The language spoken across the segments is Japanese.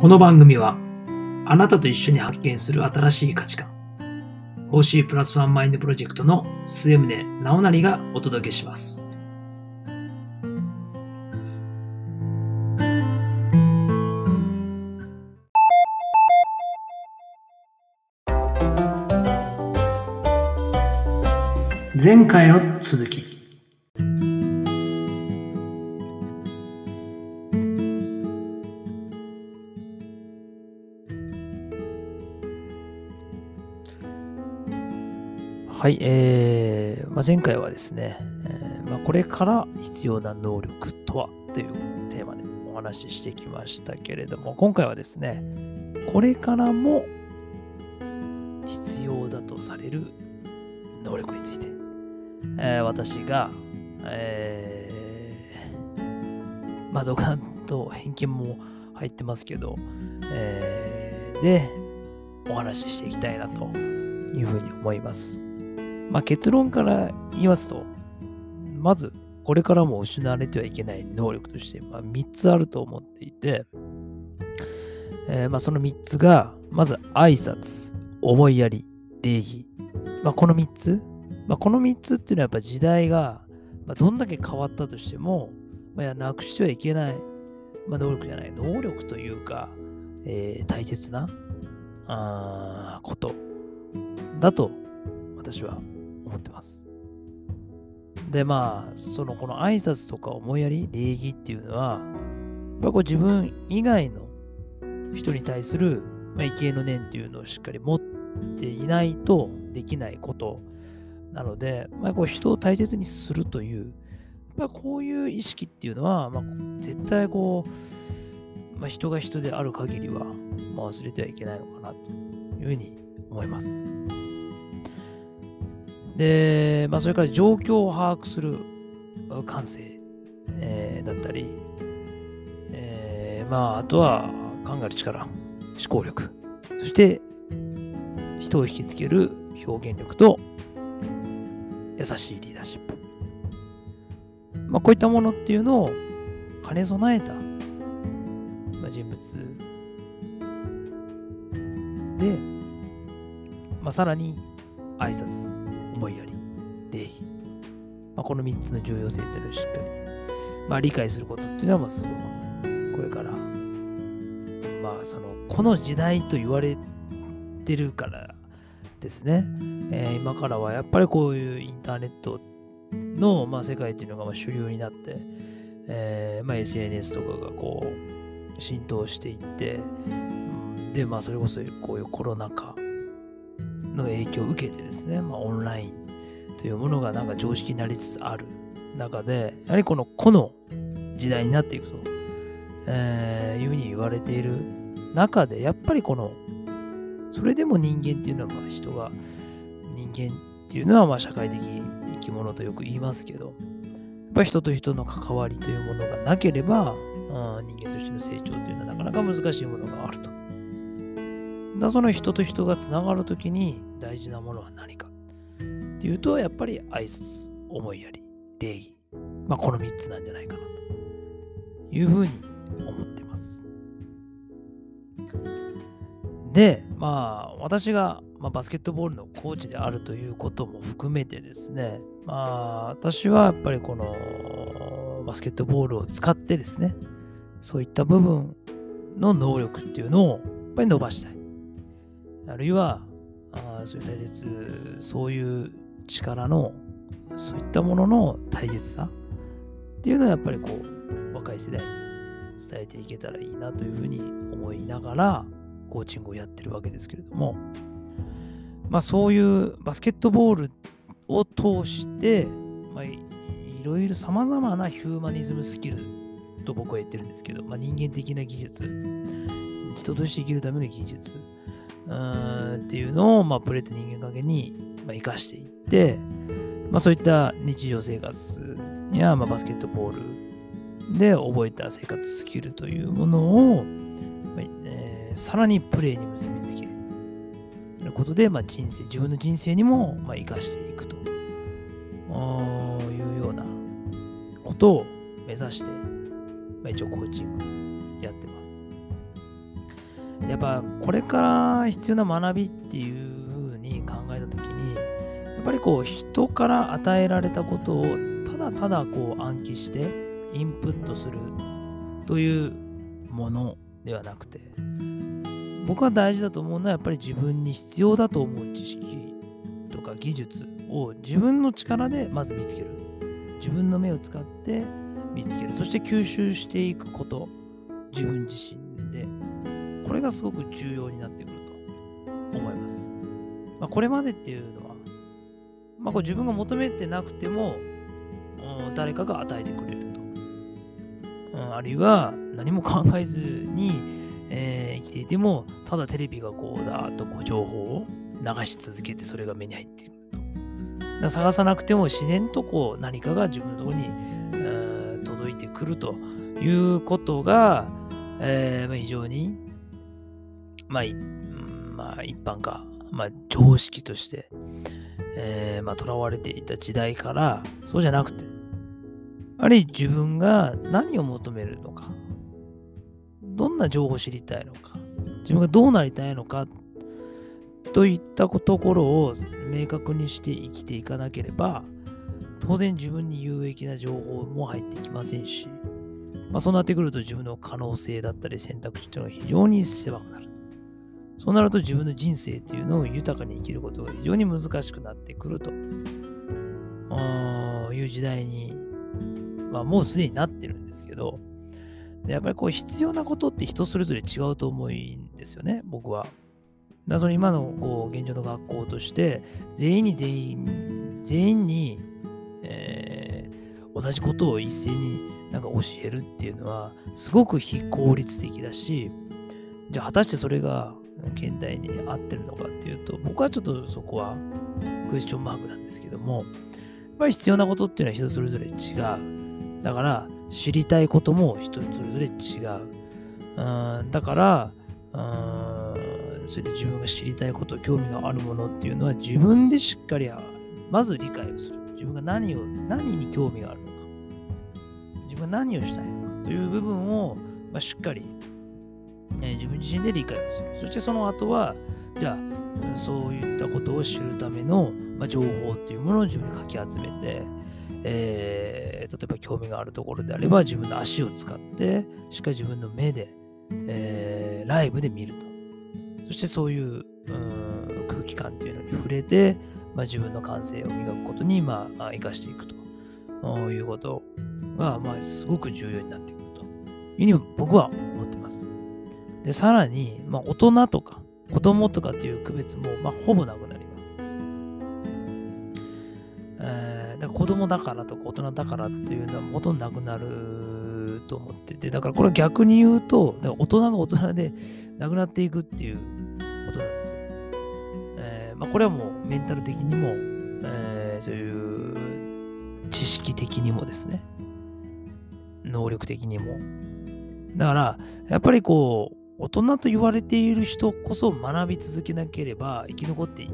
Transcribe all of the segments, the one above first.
この番組はあなたと一緒に発見する新しい価値観報酬プラスワンマインドプロジェクトの末宗直成がお届けします。前回の続き。はい、えーまあ、前回はですね、えーまあ、これから必要な能力とはというテーマでお話ししてきましたけれども、今回はですね、これからも必要だとされる能力について、えー、私が、えー、まあ、独断と偏見も入ってますけど、えー、で、お話ししていきたいなというふうに思います。まあ、結論から言いますと、まず、これからも失われてはいけない能力として、まあ、3つあると思っていて、えー、まあ、その3つが、まず挨拶、思いやり、礼儀。まあ、この3つ、まあ、この3つっていうのはやっぱ時代が、まあ、どんだけ変わったとしても、まあ、なくしてはいけない、まあ、能力じゃない、能力というか、えー、大切なあこと。だと私は思ってます。で、まあ、その、この挨拶とか思いやり、礼儀っていうのは、やっこう自分以外の人に対する、まあ、畏敬の念っていうのをしっかり持っていないとできないことなので、まあ、こう人を大切にするという、やっぱこういう意識っていうのは、まあ、絶対こう、まあ、人が人である限りは、まあ、忘れてはいけないのかなというふうに思います。で、まあ、それから状況を把握する感性、えー、だったり、えー、まあ、あとは考える力、思考力、そして人を引きつける表現力と優しいリーダーシップ。まあ、こういったものっていうのを兼ね備えた、まあ、人物で、まあ、さらに挨拶、この3つの重要性というのをしっかり、まあ、理解することっていうのは、まあ、すごく、これから、まあ、その、この時代と言われてるからですね、えー、今からはやっぱりこういうインターネットの、まあ、世界っていうのがまあ主流になって、えーまあ、SNS とかがこう浸透していって、うん、で、まあ、それこそこういうコロナ禍の影響を受けてですね、まあ、オンラインというものがなんか常識になりつつある中で、やはりこの個の時代になっていくと、えー、いうふうに言われている中で、やっぱりこの、それでも人間っていうのは、まあ人が、人間っていうのはまあ社会的生き物とよく言いますけど、やっぱり人と人の関わりというものがなければ、人間としての成長というのはなかなか難しいものがあると。だその人と人がつながるときに大事なものは何かっていうと、やっぱり挨拶、思いやり、礼儀。まあ、この3つなんじゃないかなというふうに思ってます。で、まあ、私が、まあ、バスケットボールのコーチであるということも含めてですね、まあ、私はやっぱりこのバスケットボールを使ってですね、そういった部分の能力っていうのをやっぱり伸ばしたい。あるいは、あそういう大切、そういう力の、そういったものの大切さっていうのはやっぱりこう、若い世代に伝えていけたらいいなというふうに思いながら、コーチングをやってるわけですけれども、まあそういうバスケットボールを通して、まあ、いろいろ様々なヒューマニズムスキルと僕は言ってるんですけど、まあ、人間的な技術、人として生きるための技術、っていうのを、まあ、プレート人間関係に、まあ、生かしていって、まあ、そういった日常生活や、まあ、バスケットボールで覚えた生活スキルというものを、まあえー、さらにプレーに結びつけるということで、まあ、人生、自分の人生にも、まあ、生かしていくというようなことを目指して、まあ、一応コーチングやってます。やっぱこれから必要な学びっていう風に考えた時にっぱりこう人から与えられたことをただただこう暗記してインプットするというものではなくて僕は大事だと思うのはやっぱり自分に必要だと思う知識とか技術を自分の力でまず見つける。自分の目を使って見つける。そして吸収していくこと。自分自身で。これがすごく重要になってくると思います、まあ、これまでっていうの、まあ、これ自分が求めてなくても、うん、誰かが与えてくれると、うん、あるいは何も考えずに、えー生きていてもただテレビがこうだーっとこう情報を流し続けてそれが目に入ってくると。だ探さなくても自然とこう何かが自分のところに、えー届いてくると。いうことが、えーまあ、非常に、まあ、まあ、一般化、まあ、常識として、えーまあ、囚われていた時代から、そうじゃなくて、あるいは自分が何を求めるのか、どんな情報を知りたいのか、自分がどうなりたいのか、といったところを明確にして生きていかなければ、当然自分に有益な情報も入ってきませんし、まあ、そうなってくると自分の可能性だったり選択肢というのが非常に狭くなる。そうなると自分の人生っていうのを豊かに生きることが非常に難しくなってくるという時代に、まあ、もうすでになってるんですけど、でやっぱりこう必要なことって人それぞれ違うと思うんですよね、僕は。だからその今のこう現状の学校として、全員に全員、全員に、えー同じことを一斉になんか教えるっていうのは、すごく非効率的だし、じゃあ果たしてそれが現代に合ってるのかっていうと、僕はちょっとそこはクエスチョンマークなんですけども、やっぱり必要なことっていうのは人それぞれ違う。だから、知りたいことも人それぞれ違う。うんだから、うーんそうやって自分が知りたいこと、興味があるものっていうのは自分でしっかりまず理解をする。自分が何を、何に興味があるのか。自分が何をしたいのかという部分を、まあ、しっかり、え自分自身で理解をする。そしてその後は、じゃあ、そういったことを知るための、まあ、情報っていうものを自分でかき集めて、えー例えば興味があるところであれば自分の足を使ってしっかり自分の目で、えーライブで見ると。そしてそういうう空気感っていうのに触れて、まあ、自分の感性を磨くことに、まあ、生かしていくと。いうことが、まあ、すごく重要になってくるというふうに僕は思ってます。でさらに、まあ、大人とか子供とかっていう区別も、まあ、ほぼなくなりますえーだから子供だからとか大人だからっていうのはほとんどなくなると思ってて、だからこれ逆に言うと、だから大人が大人でなくなっていくっていうことなんですよ。えーまあ、これはもうメンタル的にも、えーそういう知識的にもですね、能力的にも。だから、やっぱりこう、大人と言われている人こそ学び続けなければ生き残って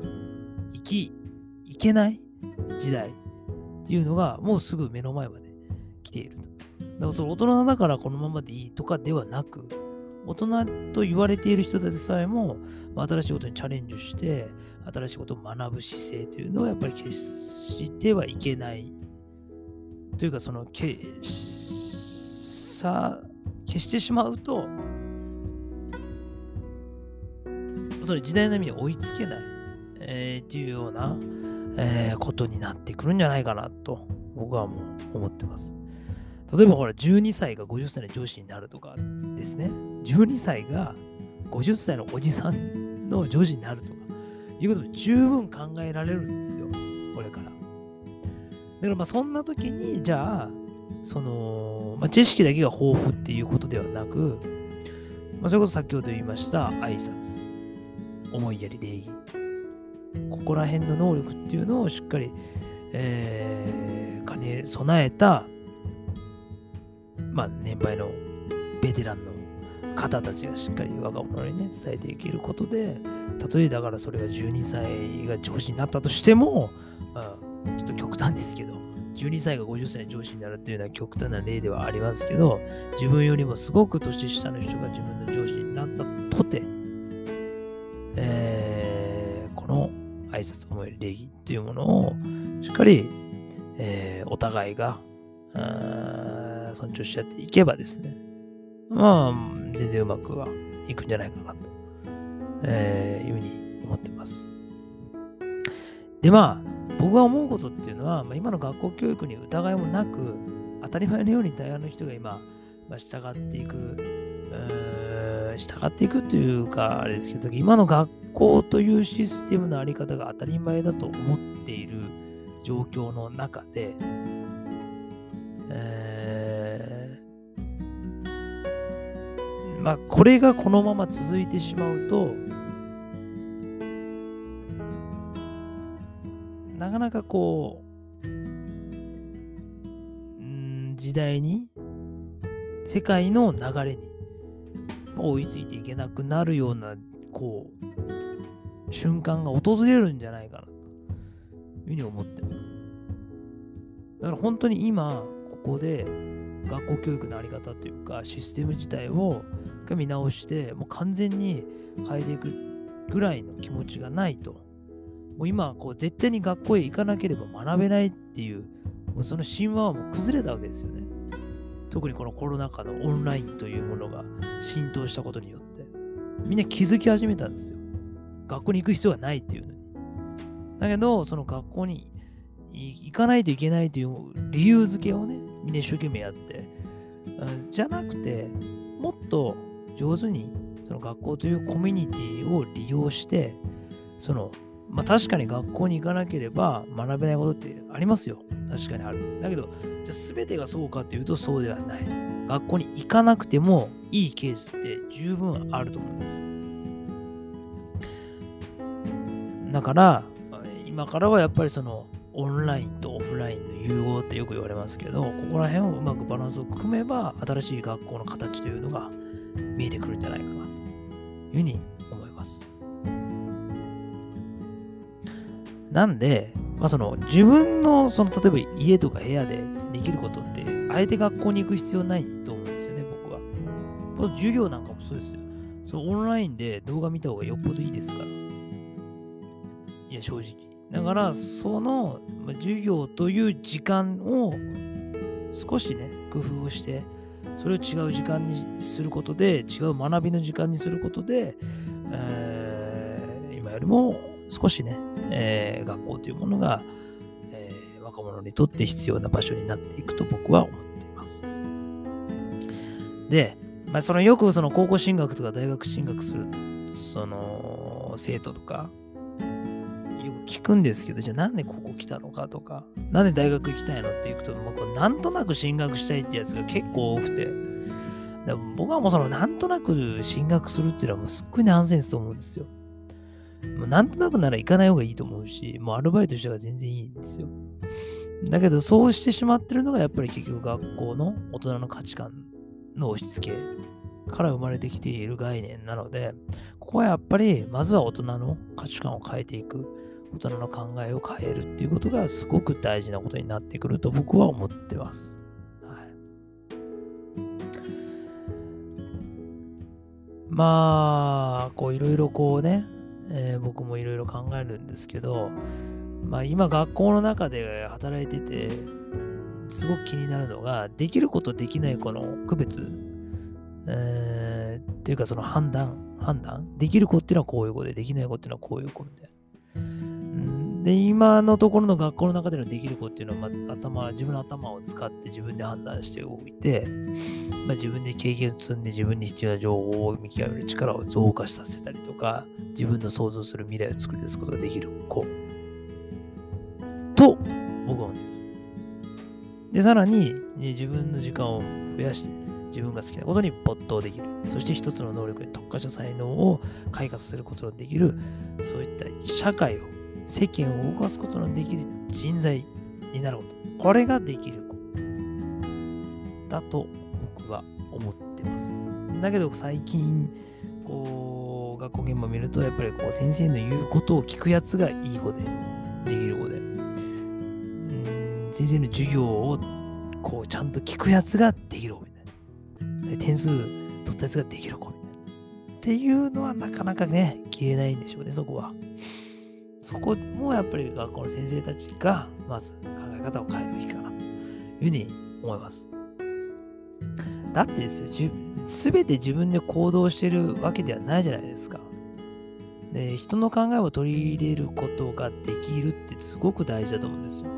いきいけない時代っていうのがもうすぐ目の前まで来ている。だからその大人だからこのままでいいとかではなく、大人と言われている人でさえも、ま新しいことにチャレンジして、新しいことを学ぶ姿勢というのはやっぱり決してはいけない。というか、その、けさ、消してしまうと、それ時代の意味に追いつけない、えーっていうような、えーことになってくるんじゃないかなと僕はもう思ってます。例えばほら12歳が50歳の上司になるとかですね。12歳が50歳のおじさんの上司になるとかいうことも十分考えられるんですよ。これから。だからまあそんな時にじゃあその、まあ、知識だけが豊富っていうことではなく、まあ、それこそ先ほど言いました挨拶、思いやり、礼儀。ここら辺の能力っていうのをしっかり、えー兼ね備えた、まあ、年配のベテランの方たちがしっかり若者にね、伝えていけることで、たとえだからそれが12歳が上司になったとしても、まあ、ちょっと極端ですけど、12歳が50歳上司になるっていうのは極端な例ではありますけど、自分よりもすごく年下の人が自分の上司になった、えー、この挨拶思い礼儀っていうものをしっかり、えー、お互いが尊重し合っていけばですね、まあ、全然うまくはいくんじゃないかなと、えー、いうふうに思ってます。で、まあ、僕が思うことっていうのは、まあ、今の学校教育に疑いもなく、当たり前のように大半の人が今、まあ、従っていく、従っていくというか、あれですけど、今の学校というシステムのあり方が当たり前だと思っている状況の中で、えー、まあ、これがこのまま続いてしまうと、なかなかこう、ん時代に、世界の流れに追いついていけなくなるような、こう、瞬間が訪れるんじゃないかなというふうに思ってます。だから本当に今、ここで学校教育のあり方というか、システム自体を見直して、もう完全に変えていくぐらいの気持ちがないと、もう今こう絶対に学校へ行かなければ学べないっていう、もうその神話はもう崩れたわけですよね。特にこのコロナ禍のオンラインというものが浸透したことによって、みんな気づき始めたんですよ。学校に行く必要がないっていうのに。だけど、その学校に行かないといけないという理由付けをね、みんな一生懸命やって、じゃなくて、もっと上手にその学校というコミュニティを利用して、そのまあ確かに学校に行かなければ学べないことってありますよ。確かにある。だけど、じゃ全てがそうかっていうとそうではない。学校に行かなくてもいいケースって十分あると思います。だから、今からはやっぱりそのオンラインとオフラインの融合ってよく言われますけど、ここら辺をうまくバランスを組めば新しい学校の形というのが見えてくるんじゃないかなというふうになんで、まあ、その自分のその例えば家とか部屋でできることって、あえて学校に行く必要ないと思うんですよね、僕は。この授業なんかもそうですよ。そうオンラインで動画見た方がよっぽどいいですから。いや、正直。だから、その授業という時間を少しね、工夫をして、それを違う時間にすることで、違う学びの時間にすることで、えー、今よりも少しね、えー、学校というものが、えー、若者にとって必要な場所になっていくと僕は思っています。で、まあ、そのよくその高校進学とか大学進学するその生徒とかよく聞くんですけど、じゃあなんでここ来たのかとか、なんで大学行きたいのって行くと、まあ、なんとなく進学したいってやつが結構多くて、僕はもうそのなんとなく進学するっていうのはもうすっごいナンセンスと思うんですよ。もうなんとなくなら行かない方がいいと思うし、もうアルバイトしたら全然いいんですよ。だけど、そうしてしまってるのが、やっぱり結局学校の大人の価値観の押し付けから生まれてきている概念なので、ここはやっぱり、まずは大人の価値観を変えていく、大人の考えを変えるっていうことがすごく大事なことになってくると僕は思ってます。はい、まあ、こういろいろこうね、えー、僕もいろいろ考えるんですけど、まあ、今学校の中で働いててすごく気になるのができることできないこの区別、えー、っていうかその判断判断？できる子っていうのはこういう子でできない子っていうのはこういう子みたいな。で、今のところの学校の中でのできる子っていうのは、まあ、頭、自分の頭を使って自分で判断しておいて、まあ、自分で経験を積んで自分に必要な情報を見極める力を増加させたりとか、自分の想像する未来を作り出すことができる子と僕は思うんです。で、さらに、ね、自分の時間を増やして、自分が好きなことに没頭できる。そして一つの能力に特化した才能を開花させることのできる、そういった社会を世間を動かすことのできる人材になること。これができる子だと僕は思ってます。だけど最近、こう、学校現場見ると、やっぱりこう先生の言うことを聞くやつがいい子で、できる子で。うん先生の授業をこうちゃんと聞くやつができる子みたいな。点数取ったやつができる子みたいな。っていうのはなかなかね、消えないんでしょうね、そこは。そこもやっぱり学校の先生たちが、まず考え方を変えるべきかな、というふうに思います。だってですよ、すべて自分で行動してるわけではないじゃないですか。で人の考えを取り入れることができるってすごく大事だと思うんですよ。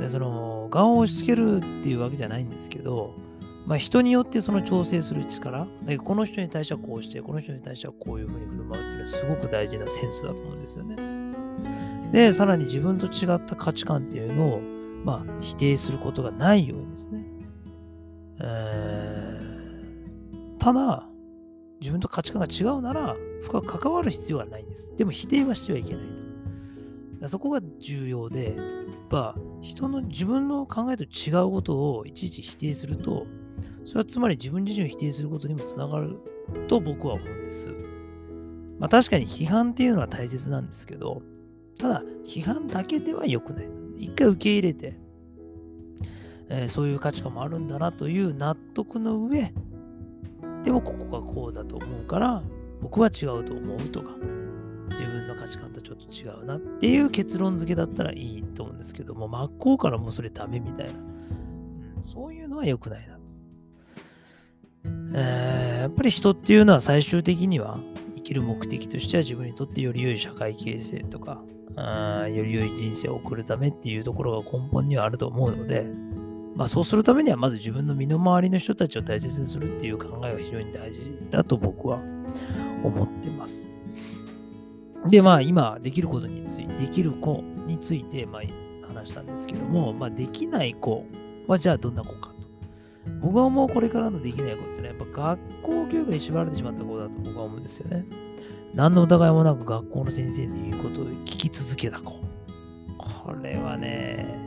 でその、顔を押し付けるっていうわけじゃないんですけど、まあ、人によってその調整する力、この人に対してはこうして、この人に対してはこういうふうに振る舞うっていうのはすごく大事なセンスだと思うんですよね。で、さらに自分と違った価値観っていうのを、まあ、否定することがないようにですね。え、ただ、自分と価値観が違うなら、深く関わる必要はないんです。でも否定はしてはいけないと。そこが重要で、やっぱ人の自分の考えと違うことをいちいち否定すると、それはつまり自分自身を否定することにもつながると僕は思うんです。まあ確かに批判っていうのは大切なんですけど、ただ批判だけでは良くない。一回受け入れて、えー、そういう価値観もあるんだなという納得の上、でもここがこうだと思うから、僕は違うと思うとか、自分の価値観とちょっと違うなっていう結論付けだったらいいと思うんですけども、真っ向からもうそれダメみたいな、うん、そういうのは良くないなえー、やっぱり人っていうのは最終的には生きる目的としては自分にとってより良い社会形成とか、あより良い人生を送るためっていうところが根本にはあると思うので、まあ、そうするためにはまず自分の身の回りの人たちを大切にするっていう考えが非常に大事だと僕は思ってます。で、まあ今できることについて、できる子についてまあ話したんですけども、まあできない子はじゃあどんな子か僕は思うこれからのできないことってね、やっぱ学校教育に縛られてしまった子だと僕は思うんですよね。何の疑いもなく学校の先生の言うことを聞き続けた子。これはね、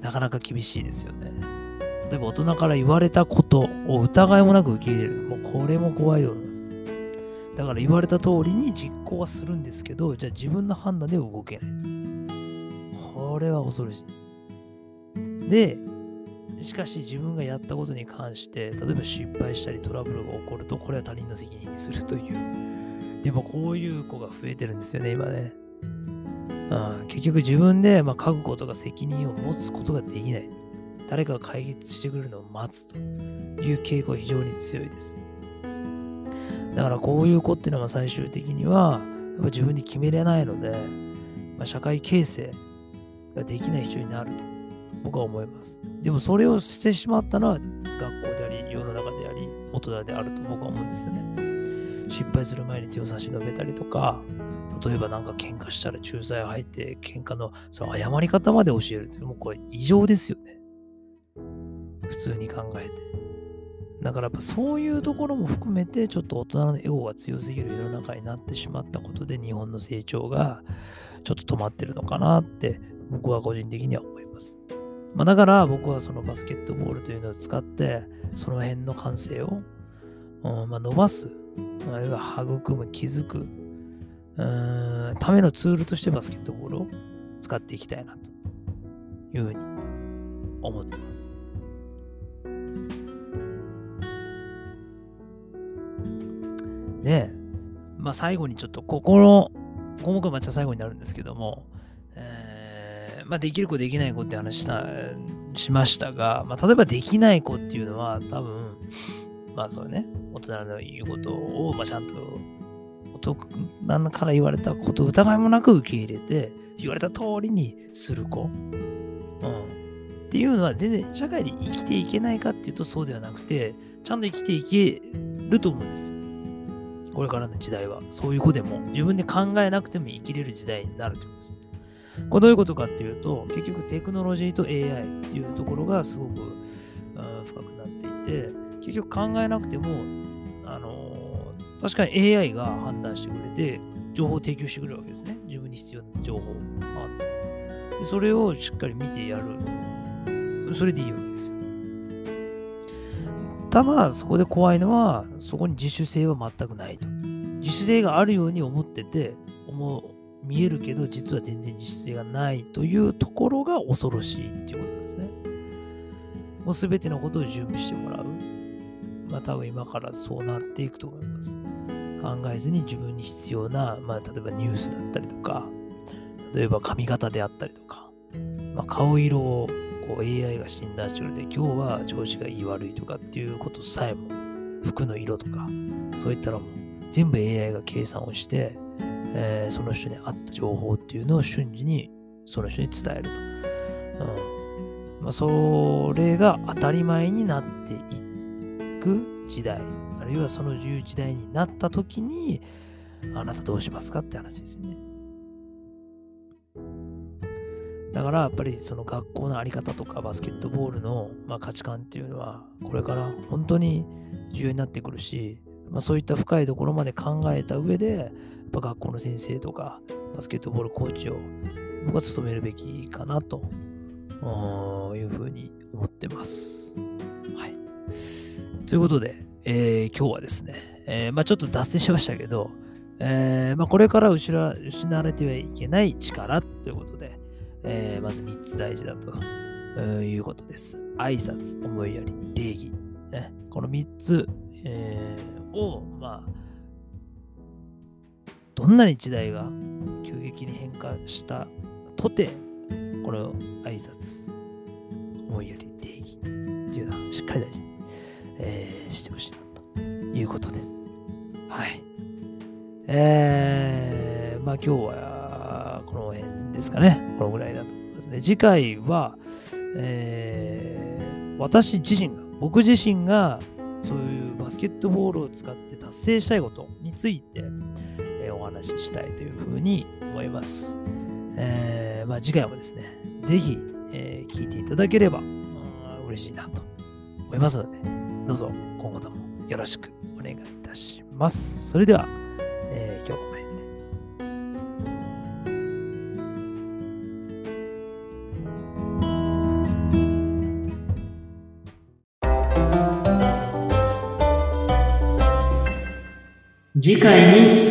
なかなか厳しいですよね。例えば大人から言われたことを疑いもなく受け入れる。もうこれも怖いと思います。だから言われた通りに実行はするんですけど、じゃあ自分の判断で動けない。これは恐ろしい。で、しかし自分がやったことに関して、例えば失敗したりトラブルが起こると、これは他人の責任にするという。でもこういう子が増えてるんですよね、今ね。うん、結局自分で、まあ、書くことが責任を持つことができない。誰かが解決してくれるのを待つという傾向が非常に強いです。だからこういう子っていうのは最終的には、やっぱ自分で決めれないので、まあ、社会形成ができない人になると。僕は思います。でもそれをしてしまったのは学校であり、世の中であり、大人であると僕は思うんですよね。失敗する前に手を差し伸べたりとか、例えばなんか喧嘩したら仲裁入って喧嘩のその謝り方まで教えるっていうのもこれ異常ですよね。普通に考えて。だからやっぱそういうところも含めてちょっと大人のエゴが強すぎる世の中になってしまったことで日本の成長がちょっと止まってるのかなって僕は個人的には思います。まあ、だから僕はそのバスケットボールというのを使って、その辺の感性を、うんまあ、伸ばす、あるいは育む、気づく、うんためのツールとしてバスケットボールを使っていきたいなというふうに思ってます。で、まあ、最後にちょっとここの項目はまた最後になるんですけども、まあ、できる子できない子って話したしましたが、まあ、例えばできない子っていうのは多分、まあそうね、大人の言うことを、まあ、ちゃんと大人から言われたことを疑いもなく受け入れて、言われた通りにする子。うん。っていうのは全然社会で生きていけないかっていうとそうではなくて、ちゃんと生きていけると思うんですよ。これからの時代は。そういう子でも自分で考えなくても生きれる時代になると思うんです。これどういうことかっていうと、結局テクノロジーと AI っていうところがすごく深くなっていて、結局考えなくても、あのー、確かに AI が判断してくれて、情報を提供してくれるわけですね。自分に必要な情報。それをしっかり見てやる。それでいいわけですよ。ただ、そこで怖いのは、そこに自主性は全くないと。自主性があるように思ってて、思う見えるけど実は全然実質性がないというところが恐ろしいっていうことなんですね。もう全てのことを準備してもらう。まあ多分今からそうなっていくと思います。考えずに自分に必要な、まあ例えばニュースだったりとか、例えば髪型であったりとか、まあ、顔色をこう AI が診断してるで今日は調子がいい悪いとかっていうことさえも服の色とかそういったのも全部 AI が計算をして、えーその人に合った情報っていうのを瞬時にその人に伝えると。うんまあ、それが当たり前になっていく時代あるいはそのいう時代になった時にあなたどうしますかって話ですよね。だからやっぱりその学校のあり方とかバスケットボールのまあ価値観っていうのはこれから本当に重要になってくるし、まあ、そういった深いところまで考えた上でやっぱ学校の先生とかバスケットボールコーチを僕は務めるべきかなというふうに思ってます。はい。ということで、えー今日はですね、えーまあ、ちょっと脱線しましたけど、えーまあ、これから失われてはいけない力ということで、えまず3つ大事だということです。挨拶、思いやり、礼儀。ね、この3つ、えーを、まあ、どんなに時代が急激に変化したとて、この挨拶、思いやり、礼儀っていうのはしっかり大事に、えーしてほしいなということです。はい。えー、まあ今日はこの辺ですかね。このぐらいだと思いますね。次回は、えー私自身が、僕自身がそういうバスケットボールを使って達成したいことについて、話ししたいというふうに思います。えーまあ、次回もですね、ぜひ、えー聞いていただければうん嬉しいなと思いますので、どうぞ今後ともよろしくお願いいたします。それでは、えー今日はこの辺で。次回に。